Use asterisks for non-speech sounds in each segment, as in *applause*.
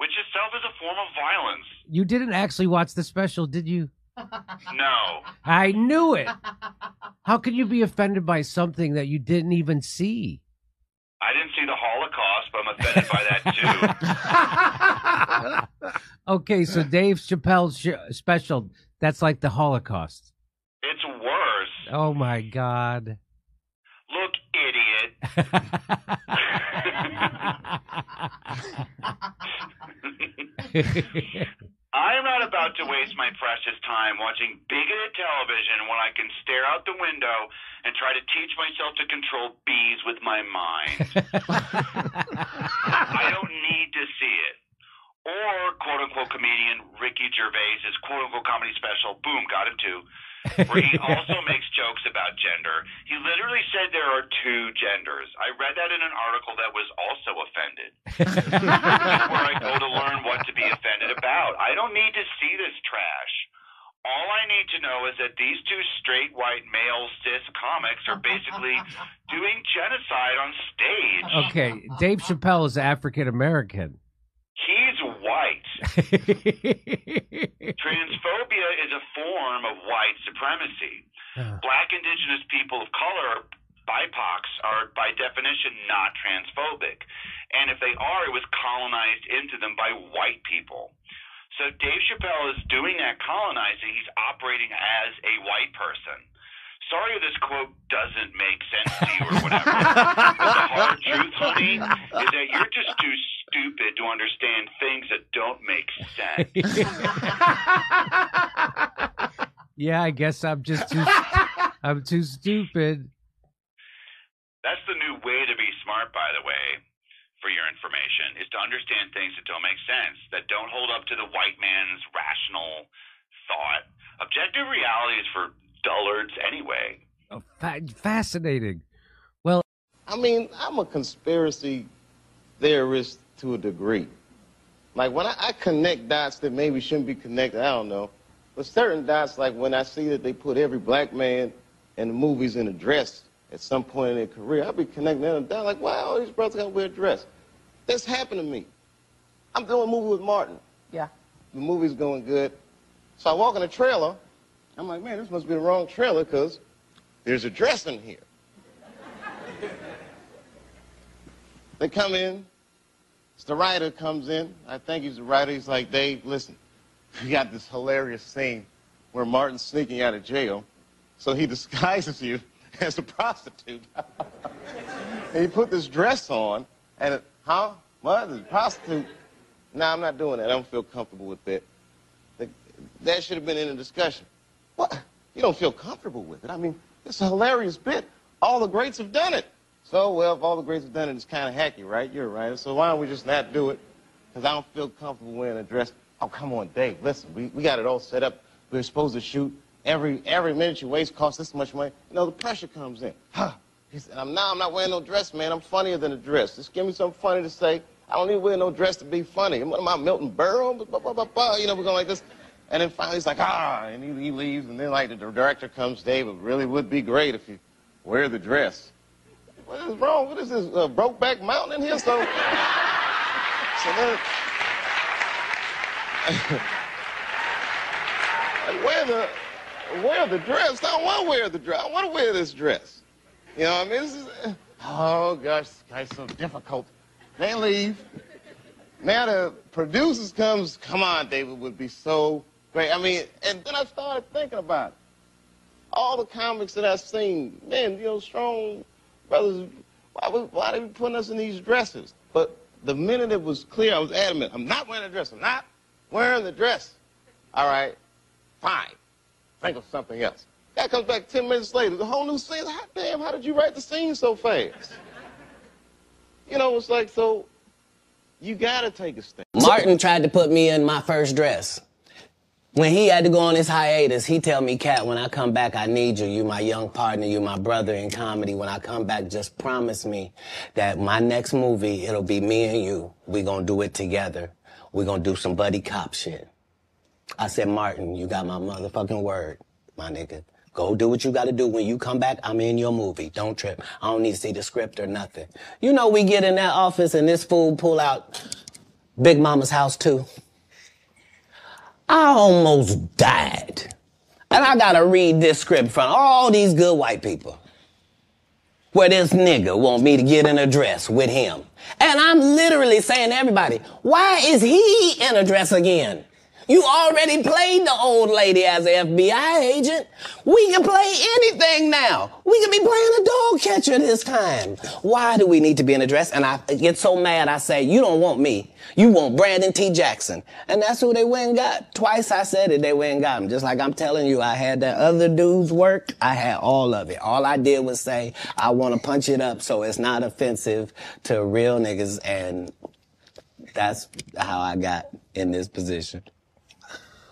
which itself is a form of violence. You didn't actually watch the special, did you? No. I knew it. How can you be offended by something that you didn't even see? I didn't see the Holocaust, but I'm offended by that too. *laughs* Okay, so Dave Chappelle's sh- special, that's like the Holocaust. It's worse. Oh my God. Look, idiot. *laughs* *laughs* *laughs* I am not about to waste my precious time watching bigoted television when I can stare out the window and try to teach myself to control bees with my mind. *laughs* I don't need to see it. Or quote unquote comedian Ricky Gervais's quote unquote comedy special, boom, got him too, where he *laughs* also makes jokes about gender. He literally said there are two genders. I read that in an article that was also offended. *laughs* Where I go to learn what to be offended about. I don't need to see this trash. All I need to know is that these two straight white male cis comics are basically doing genocide on stage. okay, Dave Chappelle is African American. *laughs* Transphobia is a form of white supremacy. Black indigenous people of color, BIPOCs, are by definition not transphobic. And if they are, it was colonized into them by white people. So Dave Chappelle is doing that colonizing. He's operating as a white person. Sorry if this quote doesn't make sense to you or whatever. but the hard truth, honey, is that you're just too stupid to understand things that don't make sense. Yeah, I guess I'm just too I'm too stupid. That's the new way to be smart, by the way, for your information, is to understand things that don't make sense, that don't hold up to the white man's rational thought. Objective reality is for dullards anyway. Oh, fa- fascinating. Well, I mean, I'm a conspiracy theorist to a degree. Like when I, I connect dots that maybe shouldn't be connected, I don't know. But certain dots, like when I see that they put every black man in the movies in a dress at some point in their career, I'll be connecting them down like, wow, all these brothers got to wear a dress. This happened to me. I'm doing a movie with Martin. Yeah. The movie's going good. So I walk in the trailer. I'm like, man, this must be the wrong trailer because there's a dress in here. They come in. It's the writer comes in. I think he's the writer. He's like, Dave, listen, we got this hilarious scene where Martin's sneaking out of jail. So he *laughs* disguises you as a prostitute. *laughs* and he put this dress on. And, it? What? The prostitute? No, I'm not doing that. I don't feel comfortable with that. That should have been in the discussion. What? You don't feel comfortable with it? I mean, it's a hilarious bit. All the greats have done it. So, well, if all the greats have done it, it's kind of hacky, right? You're right. So why don't we just not do it? Because I don't feel comfortable wearing a dress. Oh, come on, Dave. Listen, we, we got it all set up. We're supposed to shoot. Every every minute you waste costs this much money. You know, the pressure comes in. Huh. He said, I'm now I'm not wearing no dress, man. I'm funnier than a dress. Just give me something funny to say. I don't need to wear no dress to be funny. What am I, Milton Berle? Blah, blah. You know, we're going like this. And then finally he's like, ah, and he, he leaves. And then like the director comes, Dave, it really would be great if you wear the dress. What is wrong? What is this, uh, Brokeback Mountain in here? So, *laughs* so then, *laughs* wear the, wear the dress. I don't want to wear the dress. I want to wear this dress. You know what I mean? This is, oh gosh, this guy's so difficult. They leave. Now the producers comes, come on, David would be so great. I mean, and then I started thinking about it. All the comics that I've seen, man, you know, strong brothers, why, was, why they putting us in these dresses? But the minute it was clear, I was adamant, I'm not wearing a dress. I'm not wearing the dress. All right, fine. Think of something else. Guy comes back 10 minutes later, the whole new scene. Hot damn, how did you write the scene so fast? You know, it's like, so you gotta take a stand. Martin tried to put me in my first dress. When he had to go on his hiatus, he tell me, Cat, when I come back, I need you. You my young partner, you my brother in comedy. When I come back, just promise me that my next movie, it'll be me and you. We gonna do it together. We gonna do some buddy cop shit. I said, Martin, you got my motherfucking word, my nigga. Go do what you gotta do. When you come back, I'm in your movie. Don't trip. I don't need to see the script or nothing. You know, we get in that office and this fool pull out Big Momma's house too. I almost died. And I gotta read this script from all these good white people. Where this nigga want me to get in a dress with him. And I'm literally saying to everybody, why is he in a dress again? You already played the old lady as an FBI agent. We can play anything now. We can be playing a dog catcher this time. Why do we need to be in a dress? And I get so mad, I say, you don't want me. You want Brandon T. Jackson. And that's who they went and got. Twice I said it, they went and got him. Just like I'm telling you, I had that other dude's work. I had all of it. All I did was say, I want to punch it up so it's not offensive to real niggas. And that's how I got in this position.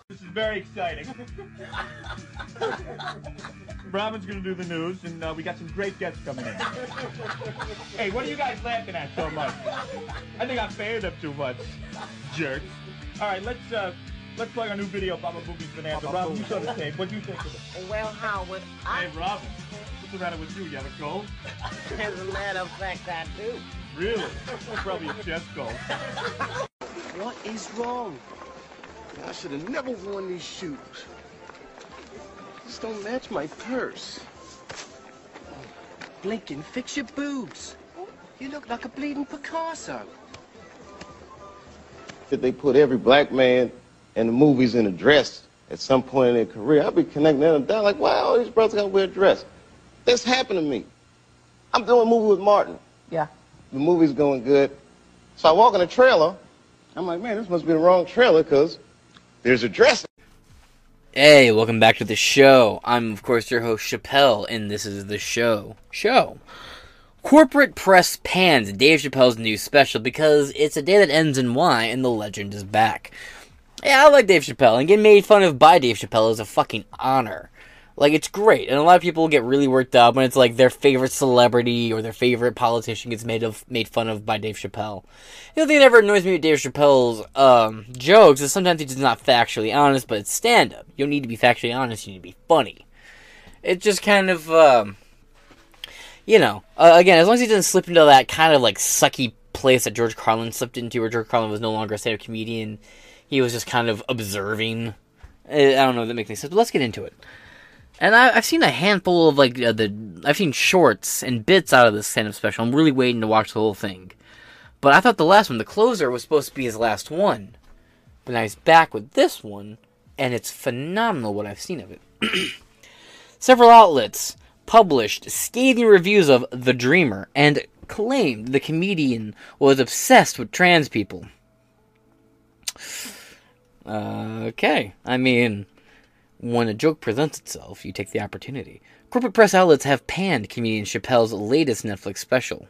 This is very exciting. Robin's gonna do the news, and uh, we got some great guests coming in. hey, what are you guys laughing at so much? I think I fired up too much, jerks. All right, let's uh, let's play our new video, Baba Boobie's Bonanza. Robin, you saw the tape. What do you think of it? Well, Howard, I... Hey, Robin, what's the matter with you? You have a cold? *laughs* As a matter of fact, I do. Really? Probably a chest cold. *laughs* What is wrong? I should have never worn these shoes. These don't match my purse. Blinking, fix your boobs. You look like a bleeding Picasso. If they put every black man in the movies in a dress at some point in their career, I'd be connecting them down like, wow, all these brothers got to wear a dress. This happened to me. I'm doing a movie with Martin. Yeah. The movie's going good. So I walk in the trailer. I'm like, man, this must be the wrong trailer because there's a dress. Hey, welcome back to the show. I'm, of course, your host, Chappelle, and this is the show. Show. Corporate press pans Dave Chappelle's new special because it's a day that ends in Y and the legend is back. Yeah, I like Dave Chappelle, and getting made fun of by Dave Chappelle is a fucking honor. Like it's great, and a lot of people get really worked up when it's like their favorite celebrity or their favorite politician gets made of made fun of by Dave Chappelle. The only thing that ever annoys me with Dave Chappelle's um, jokes is sometimes he's not factually honest, but it's stand up. You don't need to be factually honest; you need to be funny. It's just kind of, um, you know, uh, again, as long as he doesn't slip into that kind of like sucky place that George Carlin slipped into, where George Carlin was no longer a stand-up comedian, he was just kind of observing. I don't know if that makes any sense, but let's get into it. And I, have seen a handful of like uh, the I've seen shorts and bits out of this stand-up special. I'm really waiting to watch the whole thing. But I thought the last one, the closer, was supposed to be his last one. But now he's back with this one, and it's phenomenal what I've seen of it. *clears throat* Several outlets published scathing reviews of The Dreamer and claimed the comedian was obsessed with trans people. Uh, *sighs* okay, I mean, when a joke presents itself, you take the opportunity. Corporate press outlets have panned comedian Chappelle's latest Netflix special.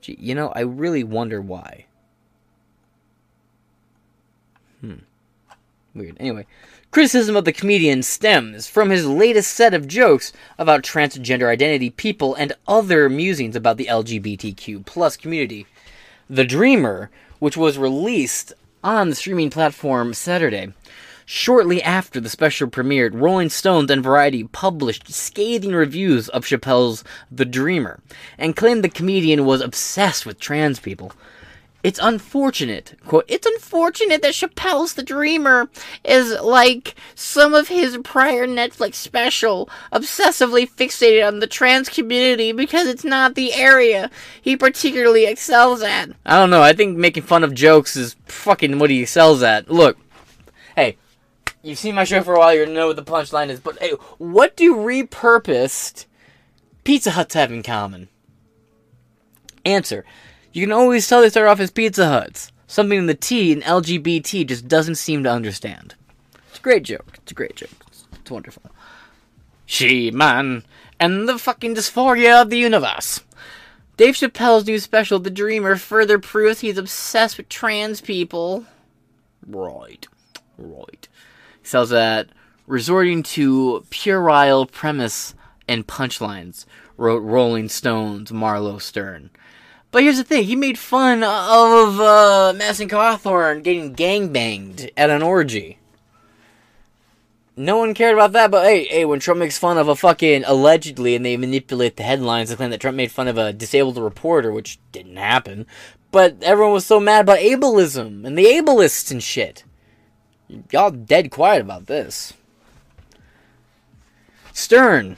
Gee, you know, I really wonder why. Hmm. Weird. Anyway, criticism of the comedian stems from his latest set of jokes about transgender identity, people, and other musings about the LGBTQ plus community. The Dreamer, which was released on the streaming platform Saturday, Shortly after the special premiered, Rolling Stones and Variety published scathing reviews of Chappelle's The Dreamer and claimed the comedian was obsessed with trans people. It's unfortunate, quote, it's unfortunate that Chappelle's The Dreamer is like some of his prior Netflix special, obsessively fixated on the trans community because it's not the area he particularly excels at. I don't know, I think making fun of jokes is fucking what he excels at. Look, hey, You've seen my show for a while, you know what the punchline is. But hey, what do repurposed Pizza Huts have in common? Answer. You can always tell they start off as Pizza Huts. Something in the T in LGBT just doesn't seem to understand. It's a great joke. It's a great joke. It's, it's wonderful. She, man, and the fucking dysphoria of the universe. Dave Chappelle's new special, The Dreamer, further proves he's obsessed with trans people. Right. Right sells that resorting to puerile premise and punchlines, wrote Rolling Stone's Marlow Stern. But here's the thing, he made fun of uh, Madison Cawthorn getting gangbanged at an orgy. No one cared about that, but hey, hey, when Trump makes fun of a fucking allegedly, and they manipulate the headlines to claim that Trump made fun of a disabled reporter, which didn't happen, but everyone was so mad about ableism and the ableists and shit. Y'all dead quiet about this. Stern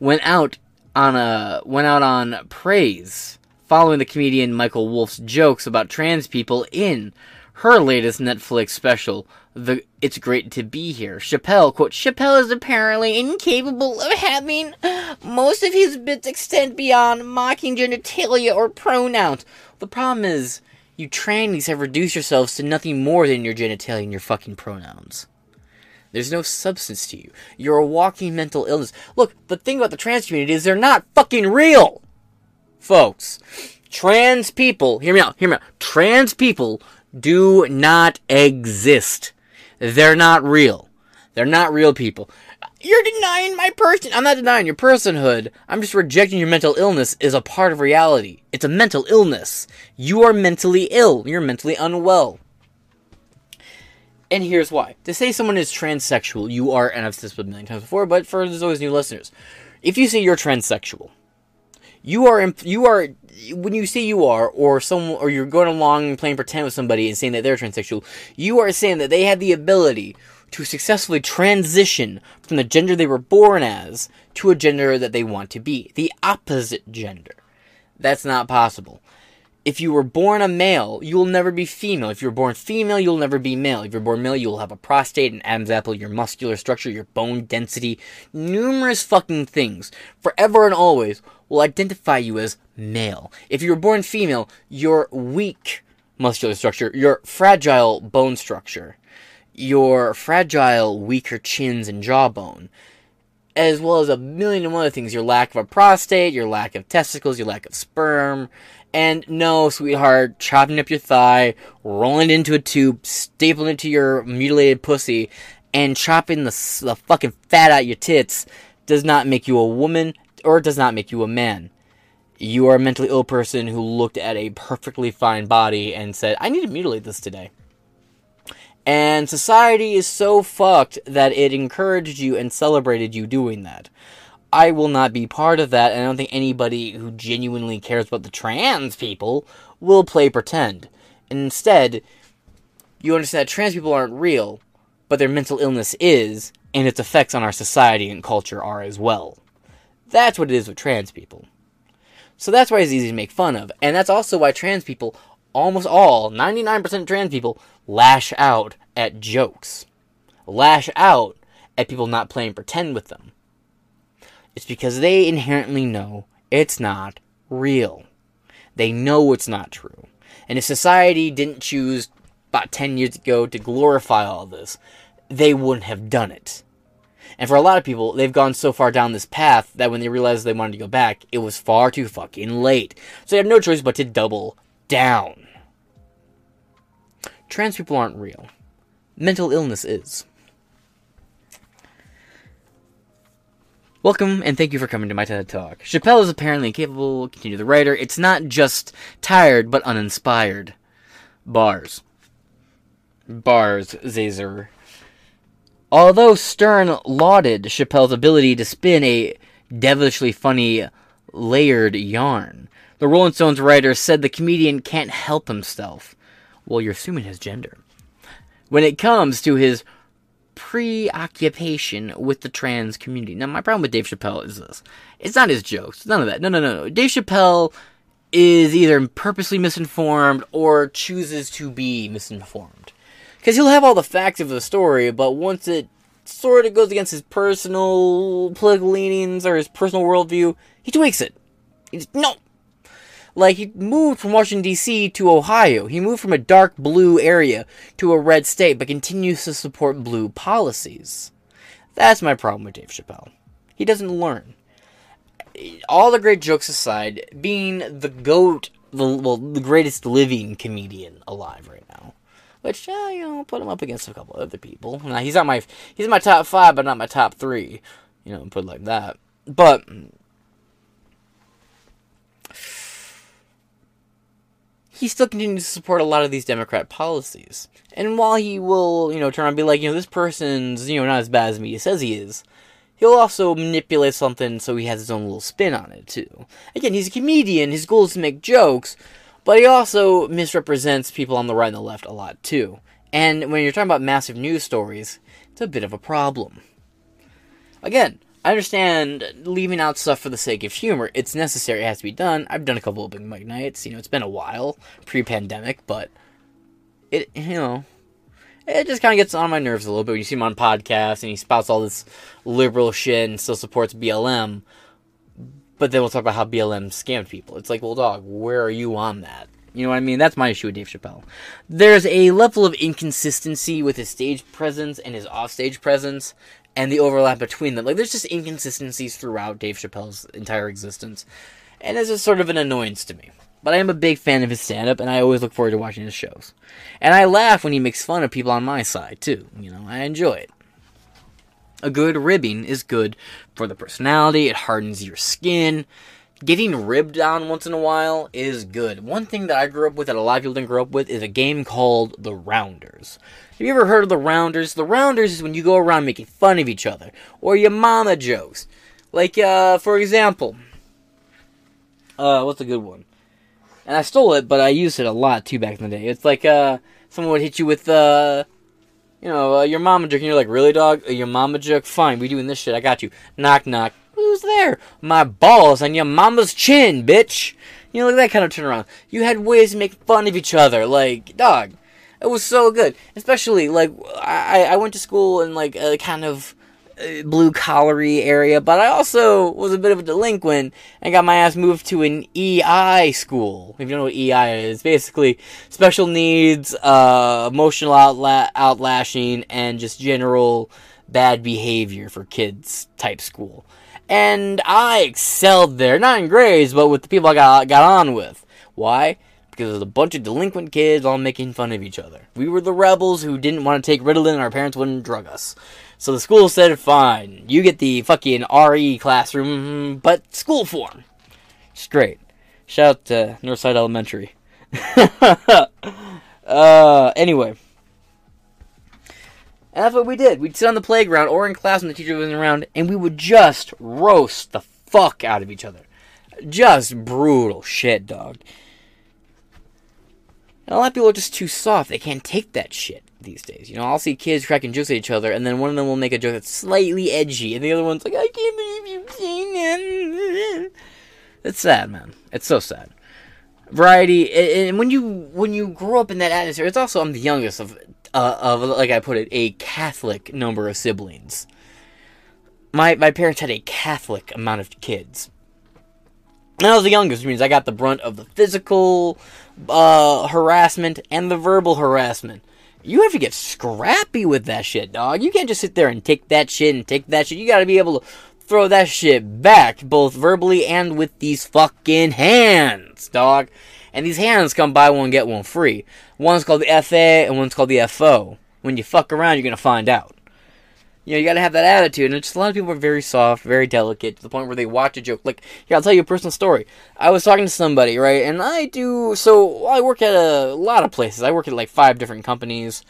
went out on a went out on praise following the comedian Michelle Wolf's jokes about trans people in her latest Netflix special, The It's Great to Be Here. Chappelle, quote, Chappelle is apparently incapable of having most of his bits extend beyond mocking genitalia or pronouns. The problem is, you trannies have reduced yourselves to nothing more than your genitalia and your fucking pronouns. There's no substance to you. You're a walking mental illness. Look, the thing about the trans community is they're not fucking real! Folks, trans people, hear me out, hear me out. Trans people do not exist. They're not real. They're not real people. You're denying my person. I'm not denying your personhood. I'm just rejecting your mental illness is a part of reality. It's a mental illness. You are mentally ill. You're mentally unwell. And here's why. To say someone is transsexual, you are, and I've said this a million times before, but for there's always new listeners. If you say you're transsexual, you are you are when you say you are or some or you're going along and playing pretend with somebody and saying that they're transsexual, you are saying that they have the ability to successfully transition from the gender they were born as to a gender that they want to be, the opposite gender. That's not possible. If you were born a male, you will never be female. If you were born female, you'll never be male. If you're born male, you'll have a prostate, an Adam's apple, your muscular structure, your bone density, numerous fucking things, forever and always, will identify you as male. If you were born female, your weak muscular structure, your fragile bone structure, your fragile, weaker chins and jawbone, as well as a million and one other things, your lack of a prostate, your lack of testicles, your lack of sperm, and no, sweetheart, chopping up your thigh, rolling it into a tube, stapling it to your mutilated pussy, and chopping the, the fucking fat out your tits does not make you a woman or does not make you a man. You are a mentally ill person who looked at a perfectly fine body and said, I need to mutilate this today. And society is so fucked that it encouraged you and celebrated you doing that. I will not be part of that, and I don't think anybody who genuinely cares about the trans people will play pretend. Instead, you understand that trans people aren't real, but their mental illness is, and its effects on our society and culture are as well. That's what it is with trans people. So that's why it's easy to make fun of, and that's also why trans people, almost all, 99% of trans people, lash out at jokes. Lash out at people not playing pretend with them. It's because they inherently know it's not real. They know it's not true. And if society didn't choose about 10 years ago to glorify all this, they wouldn't have done it. And for a lot of people, they've gone so far down this path that when they realized they wanted to go back, it was far too fucking late. So they have no choice but to double down. Trans people aren't real. Mental illness is. Welcome and thank you for coming to my TED Talk. Chappelle is apparently incapable, continue the writer. It's not just tired, but uninspired. Bars. Bars, Zazer. Although Stern lauded Chappelle's ability to spin a devilishly funny, layered yarn, the Rolling Stones writer said the comedian can't help himself. Well, you're assuming his gender. When it comes to his preoccupation with the trans community. Now, my problem with Dave Chappelle is this it's not his jokes, none of that. No, no, no, no. Dave Chappelle is either purposely misinformed or chooses to be misinformed. Because he'll have all the facts of the story, but once it sort of goes against his personal political leanings or his personal worldview, he tweaks it. He's, no, like, he moved from Washington, D.C. to Ohio. He moved from a dark blue area to a red state, but continues to support blue policies. That's my problem with Dave Chappelle. He doesn't learn. All the great jokes aside, being the GOAT, the, well, the greatest living comedian alive right now. Which, uh, you know, put him up against a couple other people. Now, he's not my, he's my top five, but not my top three. You know, put it like that. But, he still continues to support a lot of these Democrat policies. And while he will, you know, turn around and be like, you know, this person's, you know, not as bad as media says he is, he'll also manipulate something so he has his own little spin on it, too. Again, he's a comedian, his goal is to make jokes, But he also misrepresents people on the right and the left a lot too. And when you're talking about massive news stories, it's a bit of a problem. Again, I understand leaving out stuff for the sake of humor. It's necessary, it has to be done. I've done a couple of Big Mike nights. You know, it's been a while, pre pandemic, but it, you know, it just kind of gets on my nerves a little bit when you see him on podcasts and he spouts all this liberal shit and still supports BLM. But then we'll talk about how BLM scammed people. It's like, well, dog, where are you on that? You know what I mean? That's my issue with Dave Chappelle. There's a level of inconsistency with his stage presence and his offstage presence and the overlap between them. Like, there's just inconsistencies throughout Dave Chappelle's entire existence. And it's just sort of an annoyance to me. But I am a big fan of his stand up, and I always look forward to watching his shows. And I laugh when he makes fun of people on my side, too. You know, I enjoy it. A good ribbing is good for the personality, it hardens your skin. Getting ribbed on once in a while is good. One thing that I grew up with that a lot of people didn't grow up with is a game called The Rounders. Have you ever heard of The Rounders? The Rounders is when you go around making fun of each other, or your mama jokes. Like, uh, for example, uh, what's a good one? And I stole it, but I used it a lot too back in the day. It's like, uh, someone would hit you with, uh, you know, uh, your mama joke, and you're like, really, dog? Uh, your mama joke? Fine, we doing this shit. I got you. Knock, knock. Who's there? My balls on your mama's chin, bitch. You know, like that kind of turnaround. You had ways to make fun of each other. Like, dog, it was so good. Especially, like, I, I went to school in, like, a kind of uh, blue collary area, but I also was a bit of a delinquent and got my ass moved to an EI school. If you don't know what EI is, basically special needs, uh, emotional outla- outlashing, and just general bad behavior for kids type school. And I excelled there, not in grades, but with the people I got got on with. Why? Because there's a bunch of delinquent kids all making fun of each other. We were the rebels who didn't want to take Ritalin and our parents wouldn't drug us. So the school said, fine, you get the fucking RE classroom, but school form. Straight. Shout out to Northside Elementary. *laughs* uh, anyway. And that's what we did. We'd sit on the playground or in class when the teacher wasn't around, and we would just roast the fuck out of each other. Just brutal shit, dog. And a lot of people are just too soft. They can't take that shit these days. You know, I'll see kids cracking jokes at each other, and then one of them will make a joke that's slightly edgy, and the other one's like, I can't believe you've seen that. It's sad, man. It's so sad. Variety, and when you when you grow up in that atmosphere, it's also I'm the youngest of uh, of like I put it, a Catholic number of siblings. My my parents had a Catholic amount of kids. And I was the youngest, which means I got the brunt of the physical uh, harassment and the verbal harassment. You have to get scrappy with that shit, dog. You can't just sit there and take that shit and take that shit. You gotta be able to throw that shit back, both verbally and with these fucking hands, dog. And these hands come buy one, get one free. One's called the FA and one's called the FO. When you fuck around, you're gonna find out. You know, you gotta have that attitude. And just a lot of people are very soft, very delicate, to the point where they watch a joke. Like, here, I'll tell you a personal story. I was talking to somebody, right? And I do, so I work at a lot of places. I work at like five different companies.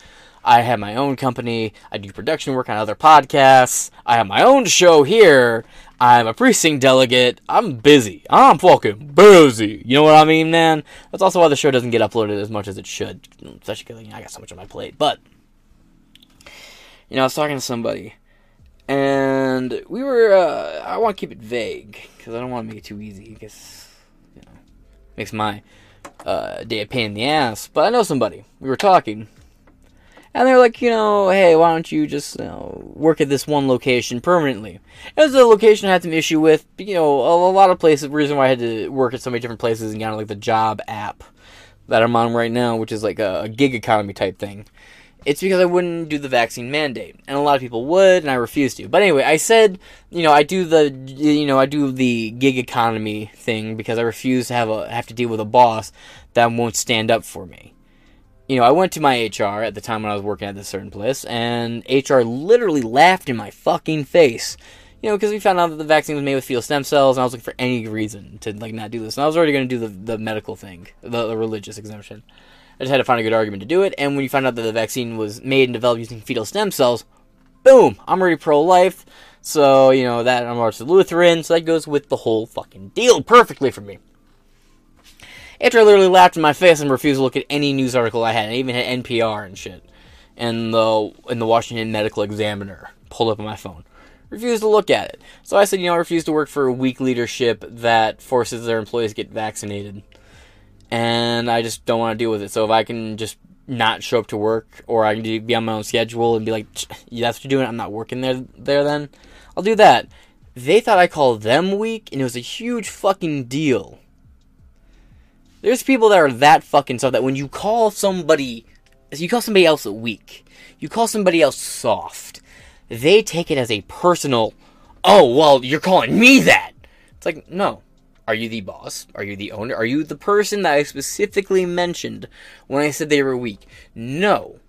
I have my own company. I do production work on other podcasts. I have my own show here. I'm a precinct delegate. I'm busy. I'm fucking busy. You know what I mean, man? That's also why the show doesn't get uploaded as much as it should. Especially because you know, I got so much on my plate. But, you know, I was talking to somebody. And we were, uh, I want to keep it vague. Because I don't want to make it too easy. Because, you know, makes my uh, day a pain in the ass. But I know somebody. We were talking. And they're like, you know, hey, why don't you just you know, work at this one location permanently? It was a location I had some issue with. You know, a, a lot of places. The reason why I had to work at so many different places and of like the job app that I'm on right now, which is like a, a gig economy type thing. It's because I wouldn't do the vaccine mandate, and a lot of people would, and I refused to. But anyway, I said, you know, I do the, you know, I do the gig economy thing because I refuse to have a have to deal with a boss that won't stand up for me you know, I went to my HR at the time when I was working at this certain place, and HR literally laughed in my fucking face. You know, because we found out that the vaccine was made with fetal stem cells, and I was looking for any reason to like not do this. And I was already going to do the, the medical thing, the, the religious exemption. I just had to find a good argument to do it. And when you find out that the vaccine was made and developed using fetal stem cells, boom, I'm already pro-life. So you know that I'm also Lutheran, so that goes with the whole fucking deal perfectly for me. After I literally laughed in my face and refused to look at any news article I had. I even had NPR and shit. And the in the Washington Medical Examiner pulled up on my phone. Refused to look at it. So I said, you know, I refuse to work for a weak leadership that forces their employees to get vaccinated. And I just don't want to deal with it. So if I can just not show up to work or I can be on my own schedule and be like, that's what you're doing, I'm not working there there then, I'll do that. They thought I called them weak, and it was a huge fucking deal. There's people that are that fucking soft that when you call somebody, you call somebody else weak, you call somebody else soft, they take it as a personal, oh, well, you're calling me that. It's like, no. Are you the boss? Are you the owner? Are you the person that I specifically mentioned when I said they were weak? No.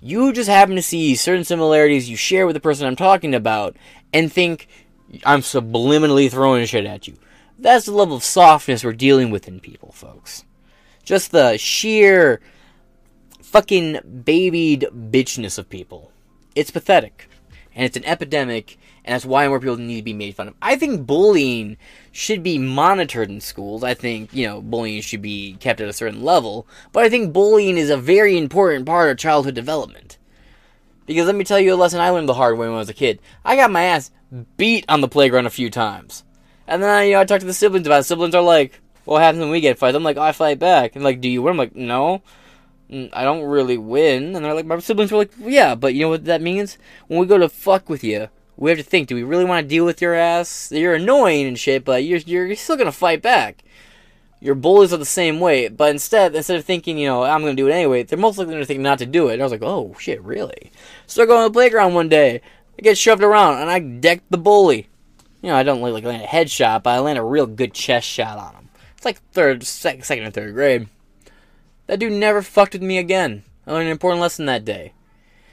You just happen to see certain similarities you share with the person I'm talking about and think I'm subliminally throwing shit at you. That's the level of softness we're dealing with in people, folks. Just the sheer fucking babied bitchness of people. It's pathetic. And it's an epidemic, and that's why more people need to be made fun of. I think bullying should be monitored in schools. I think, you know, bullying should be kept at a certain level. But I think bullying is a very important part of childhood development. Because let me tell you a lesson I learned the hard way when I was a kid. I got my ass beat on the playground a few times. And then I, you know, I talk to the siblings about it. Siblings are like, what happens when we get fights? I'm like, oh, I fight back. And like, do you win? I'm like, no. Mm, I don't really win. And they're like, my siblings were like, yeah, but you know what that means? When we go to fuck with you, we have to think, do we really want to deal with your ass? You're annoying and shit, but you're, you're still going to fight back. Your bullies are the same way, but instead, instead of thinking, you know, I'm going to do it anyway, they're most likely going to think not to do it. And I was like, oh, shit, really? So I go on the playground one day, I get shoved around, and I deck the bully. You know, I don't like land a headshot, but I land a real good chest shot on him. It's like third, sec- second, or third grade. That dude never fucked with me again. I learned an important lesson that day.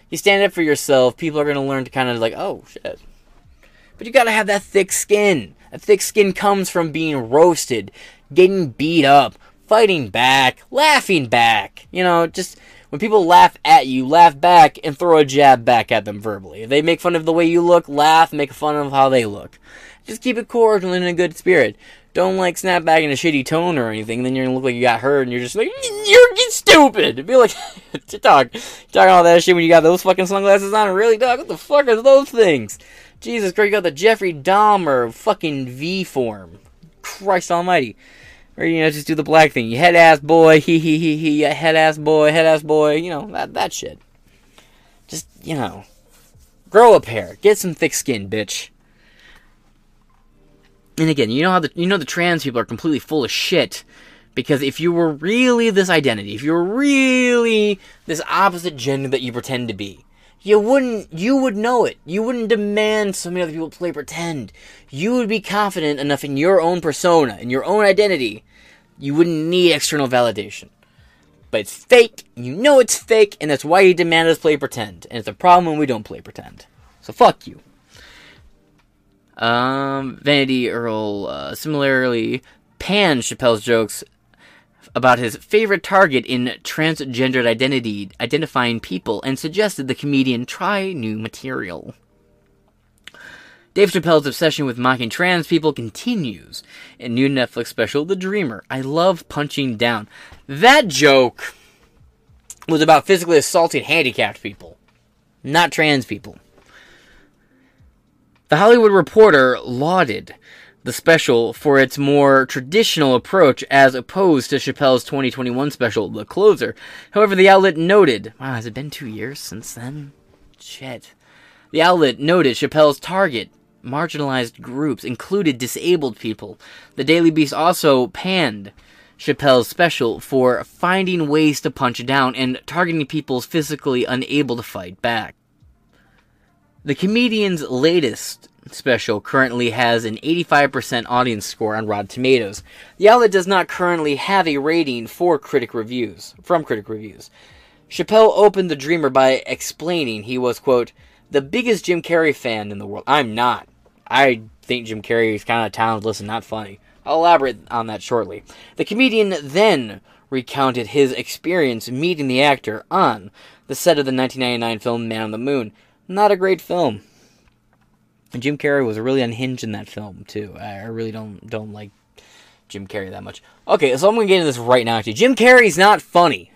You stand up for yourself, people are gonna learn to kind of like, oh shit. But you gotta have that thick skin. That thick skin comes from being roasted, getting beat up, fighting back, laughing back. You know, just when people laugh at you, laugh back and throw a jab back at them verbally. If they make fun of the way you look, laugh, make fun of how they look. Just keep it cordial and in a good spirit. Don't like snap back in a shitty tone or anything. Then you're gonna look like you got hurt, and you're just like you're, stupid. Be like, *laughs* talk, talking all that shit when you got those fucking sunglasses on. Really, dog? What the fuck are those things? Jesus Christ, you got the Jeffrey Dahmer fucking V form. Christ Almighty. Or, you know, just do the black thing. You head ass boy, *laughs* he he he he, head ass boy, head ass boy, you know, that, that shit. Just, you know, grow a pair. Get some thick skin, bitch. And again, you know how the you know the trans people are completely full of shit because if you were really this identity, if you were really this opposite gender that you pretend to be, you wouldn't you would know it. You wouldn't demand so many other people play pretend. You would be confident enough in your own persona, in your own identity. You wouldn't need external validation. But it's fake, you know it's fake, and that's why you demand us play pretend. And it's a problem when we don't play pretend. So fuck you. Um, Vanity Fair uh, similarly panned Chappelle's jokes about his favorite target in transgendered identity identifying people and suggested the comedian try new material. Dave Chappelle's obsession with mocking trans people continues in new Netflix special The Dreamer. I love punching down. That joke was about physically assaulting handicapped people, not trans people. The Hollywood Reporter lauded the special for its more traditional approach as opposed to Chappelle's 2021 special, The Closer. However, the outlet noted, wow, has it been two years since then? Shit. The outlet noted Chappelle's target marginalized groups included disabled people. The Daily Beast also panned Chappelle's special for finding ways to punch down and targeting people physically unable to fight back. The comedian's latest special currently has an 85% audience score on Rotten Tomatoes. The outlet does not currently have a rating for critic reviews, from critic reviews. Chappelle opened The Dreamer by explaining he was, quote, the biggest Jim Carrey fan in the world. I'm not. I think Jim Carrey is kind of talentless and not funny. I'll elaborate on that shortly. The comedian then recounted his experience meeting the actor on the set of the 1999 film Man on the Moon. Not a great film. And Jim Carrey was really unhinged in that film too. I really don't don't like Jim Carrey that much. Okay, so I'm gonna get into this right now. Actually, Jim Carrey's not funny.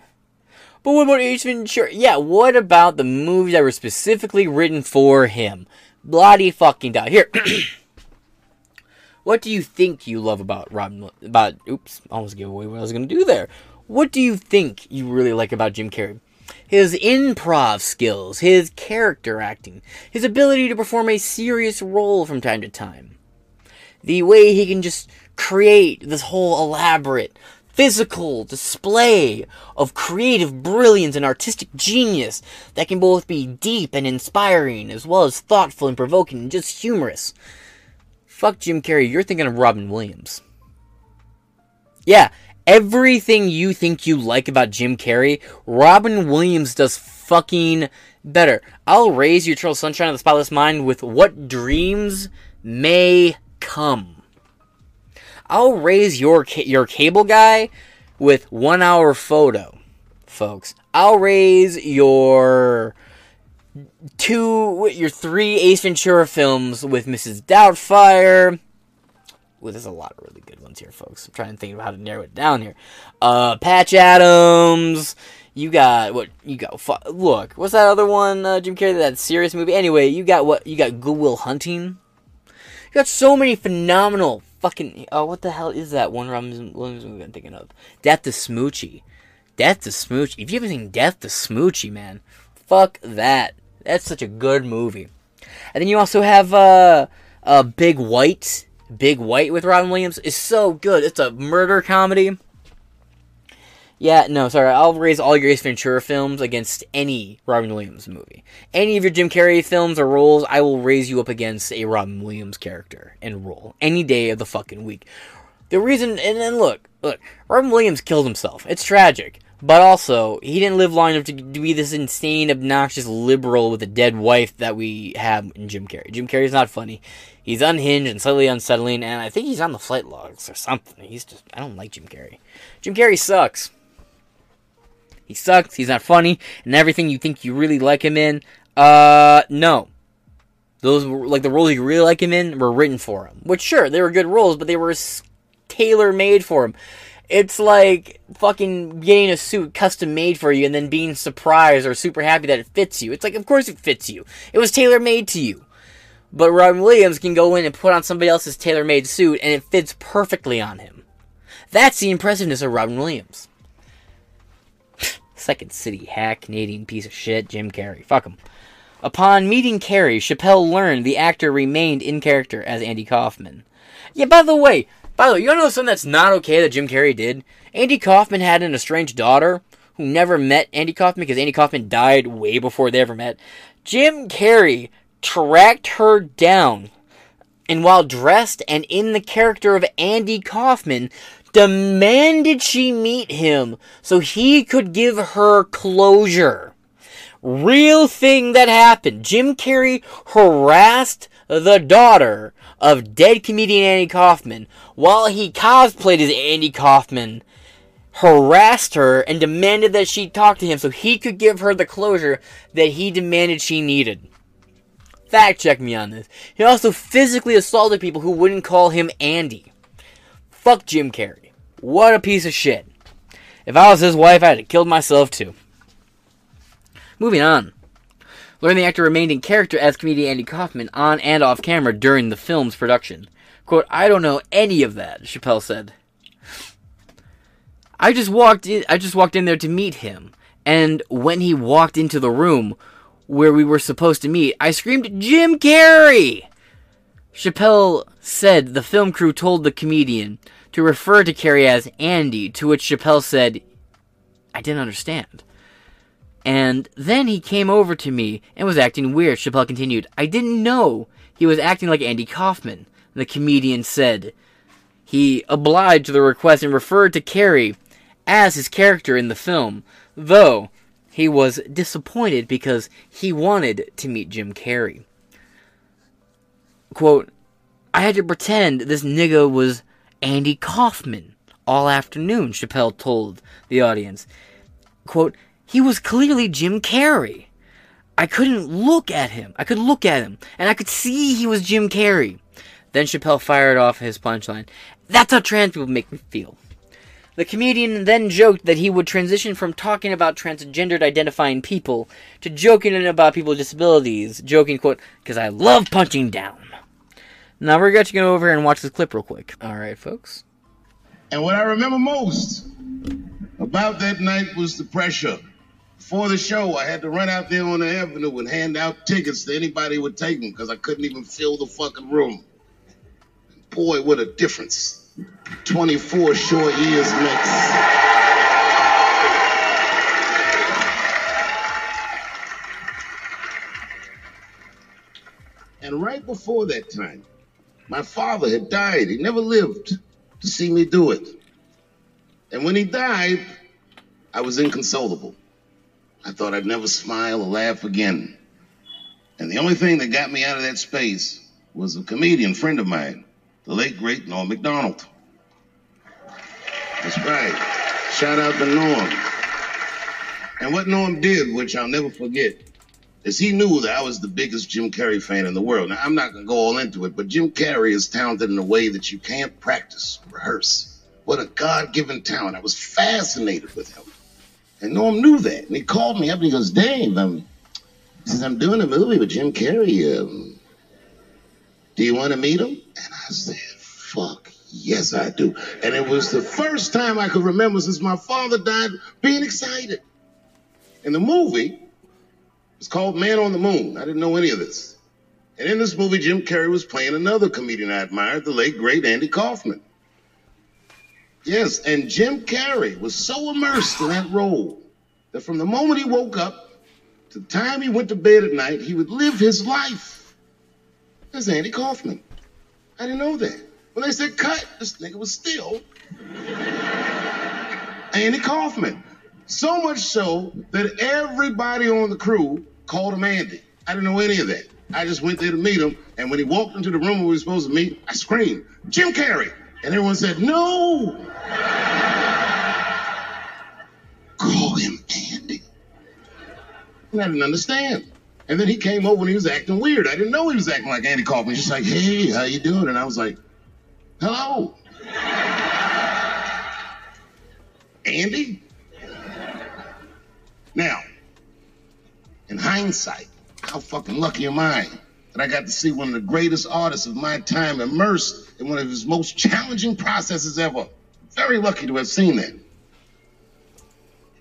But what about Ace Ventura? Yeah, what about the movies that were specifically written for him? Bloody fucking die. Here. *clears throat* what do you think you love about Robin? About oops, almost gave away what I was gonna do there. What do you think you really like about Jim Carrey? His improv skills, his character acting, his ability to perform a serious role from time to time. The way he can just create this whole elaborate physical display of creative brilliance and artistic genius that can both be deep and inspiring, as well as thoughtful and provoking and just humorous. Fuck Jim Carrey, you're thinking of Robin Williams. Yeah, everything you think you like about Jim Carrey, Robin Williams does fucking better. I'll raise your Eternal Sunshine of the Spotless Mind with what dreams may come. I'll raise your your cable guy with one hour photo, folks. I'll raise your two your three Ace Ventura films with Mrs. Doubtfire. Well, there's a lot of really good ones here, folks. I'm trying to think of how to narrow it down here. Uh, Patch Adams. You got what? You got look. What's that other one? Uh, Jim Carrey, that serious movie. Anyway, you got what? You got Good Will Hunting. You got so many phenomenal fucking oh what the hell is that one Robin Williams movie I'm thinking of? Death to Smoochy. Death to Smoochy. If you haven't seen Death to Smoochy, man, fuck that. That's such a good movie. And then you also have uh, uh Big White. Big White with Robin Williams is so good. It's a murder comedy. Yeah, no, sorry. I'll raise all your Ace Ventura films against any Robin Williams movie. Any of your Jim Carrey films or roles, I will raise you up against a Robin Williams character and role any day of the fucking week. The reason, and then look, look, Robin Williams killed himself. It's tragic. But also, he didn't live long enough to be this insane, obnoxious liberal with a dead wife that we have in Jim Carrey. Jim Carrey's not funny. He's unhinged and slightly unsettling, and I think he's on the flight logs or something. He's just, I don't like Jim Carrey. Jim Carrey sucks. He sucks. He's not funny, and everything you think you really like him in. Uh, no. Those like the roles you really like him in were written for him. Which sure they were good roles, but they were tailor made for him. It's like fucking getting a suit custom made for you and then being surprised or super happy that it fits you. It's like, of course it fits you. It was tailor made to you. But Robin Williams can go in and put on somebody else's tailor made suit and it fits perfectly on him. That's the impressiveness of Robin Williams. *laughs* Second City hack, Canadian piece of shit, Jim Carrey. Fuck him. Upon meeting Carrey, Chappelle learned the actor remained in character as Andy Kaufman. Yeah, by the way, by the way, you wanna know something that's not okay that Jim Carrey did? Andy Kaufman had an estranged daughter who never met Andy Kaufman because Andy Kaufman died way before they ever met. Jim Carrey tracked her down and while dressed and in the character of Andy Kaufman, demanded she meet him so he could give her closure. Real thing that happened. Jim Carrey harassed the daughter of dead comedian Andy Kaufman while he cosplayed as Andy Kaufman, harassed her and demanded that she talk to him so he could give her the closure that he demanded she needed. Fact check me on this. He also physically assaulted people who wouldn't call him Andy. Fuck Jim Carrey. What a piece of shit. If I was his wife, I'd have killed myself too. Moving on. Learn the actor remained in character as comedian Andy Kaufman on and off camera during the film's production. Quote, I don't know any of that, Chappelle said. I just walked in I just walked in there to meet him. And when he walked into the room where we were supposed to meet, I screamed, Jim Carrey! Chappelle said the film crew told the comedian to refer to Carrey as Andy, to which Chappelle said, I didn't understand. And then he came over to me and was acting weird. Chappelle continued, I didn't know he was acting like Andy Kaufman. The comedian said he obliged the request and referred to Carrey as his character in the film, though he was disappointed because he wanted to meet Jim Carrey. Quote, I had to pretend this nigga was Andy Kaufman all afternoon, Chappelle told the audience. Quote, he was clearly Jim Carrey. I couldn't look at him. I could look at him, and I could see he was Jim Carrey. Then Chappelle fired off his punchline. That's how trans people make me feel. The comedian then joked that he would transition from talking about transgendered identifying people to joking about people with disabilities, joking, quote, because I love punching down. Now we're going to go over and watch this clip real quick. All right, folks. And what I remember most about that night was the pressure. Before the show, I had to run out there on the avenue and hand out tickets to anybody who would take them because I couldn't even fill the fucking room. Boy, what a difference 24 short years makes. And right before that time, my father had died. He never lived to see me do it. And when he died, I was inconsolable. I thought I'd never smile or laugh again. And the only thing that got me out of that space was a comedian friend of mine, the late great Norm MacDonald. That's right. Shout out to Norm. And what Norm did, which I'll never forget, is he knew that I was the biggest Jim Carrey fan in the world. Now, I'm not going to go all into it, but Jim Carrey is talented in a way that you can't practice, rehearse. What a God given talent. I was fascinated with him. And Norm knew that. And he called me up and he goes, Dave, um, he says, I'm doing a movie with Jim Carrey. Um, do you want to meet him? And I said, fuck, yes, I do. And it was the first time I could remember since my father died being excited. And the movie was called Man on the Moon. I didn't know any of this. And in this movie, Jim Carrey was playing another comedian I admired, the late, great Andy Kaufman. Yes, and Jim Carrey was so immersed in that role that from the moment he woke up to the time he went to bed at night, he would live his life as Andy Kaufman. I didn't know that. When they said cut, this nigga was still Andy Kaufman. So much so that everybody on the crew called him Andy. I didn't know any of that. I just went there to meet him, and when he walked into the room where we were supposed to meet, I screamed, Jim Carrey! And everyone said, no! Call him Andy. And I didn't understand. And then he came over and he was acting weird. I didn't know he was acting like Andy called Kaufman. He's like, hey, how you doing? And I was like, hello. Andy? Now, in hindsight, how fucking lucky am I that I got to see one of the greatest artists of my time immersed in one of his most challenging processes ever. Very lucky to have seen that.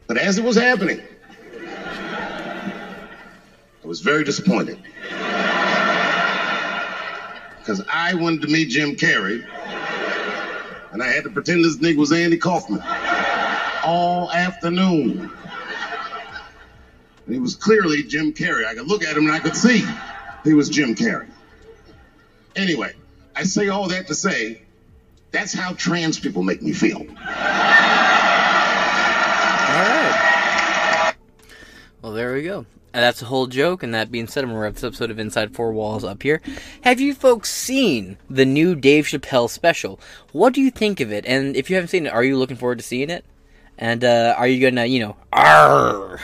But as it was happening, I was very disappointed. Because I wanted to meet Jim Carrey, and I had to pretend this nigga was Andy Kaufman all afternoon. And he was clearly Jim Carrey. I could look at him and I could see he was Jim Carrey. Anyway, I say all that to say that's how trans people make me feel. All right. Well, there we go. And that's a whole joke. And that being said, I'm going to wrap this episode of Inside Four Walls up here. Have you folks seen the new Dave Chappelle special? What do you think of it? And if you haven't seen it, are you looking forward to seeing it? And uh, are you going to, you know, arr,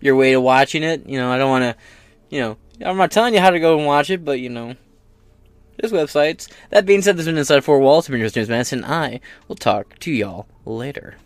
your way to watching it? You know, I don't want to, you know, I'm not telling you how to go and watch it, but, you know, there's websites. That being said, this has been Inside Four Walls. I've been your James Madison. And I will talk to y'all later.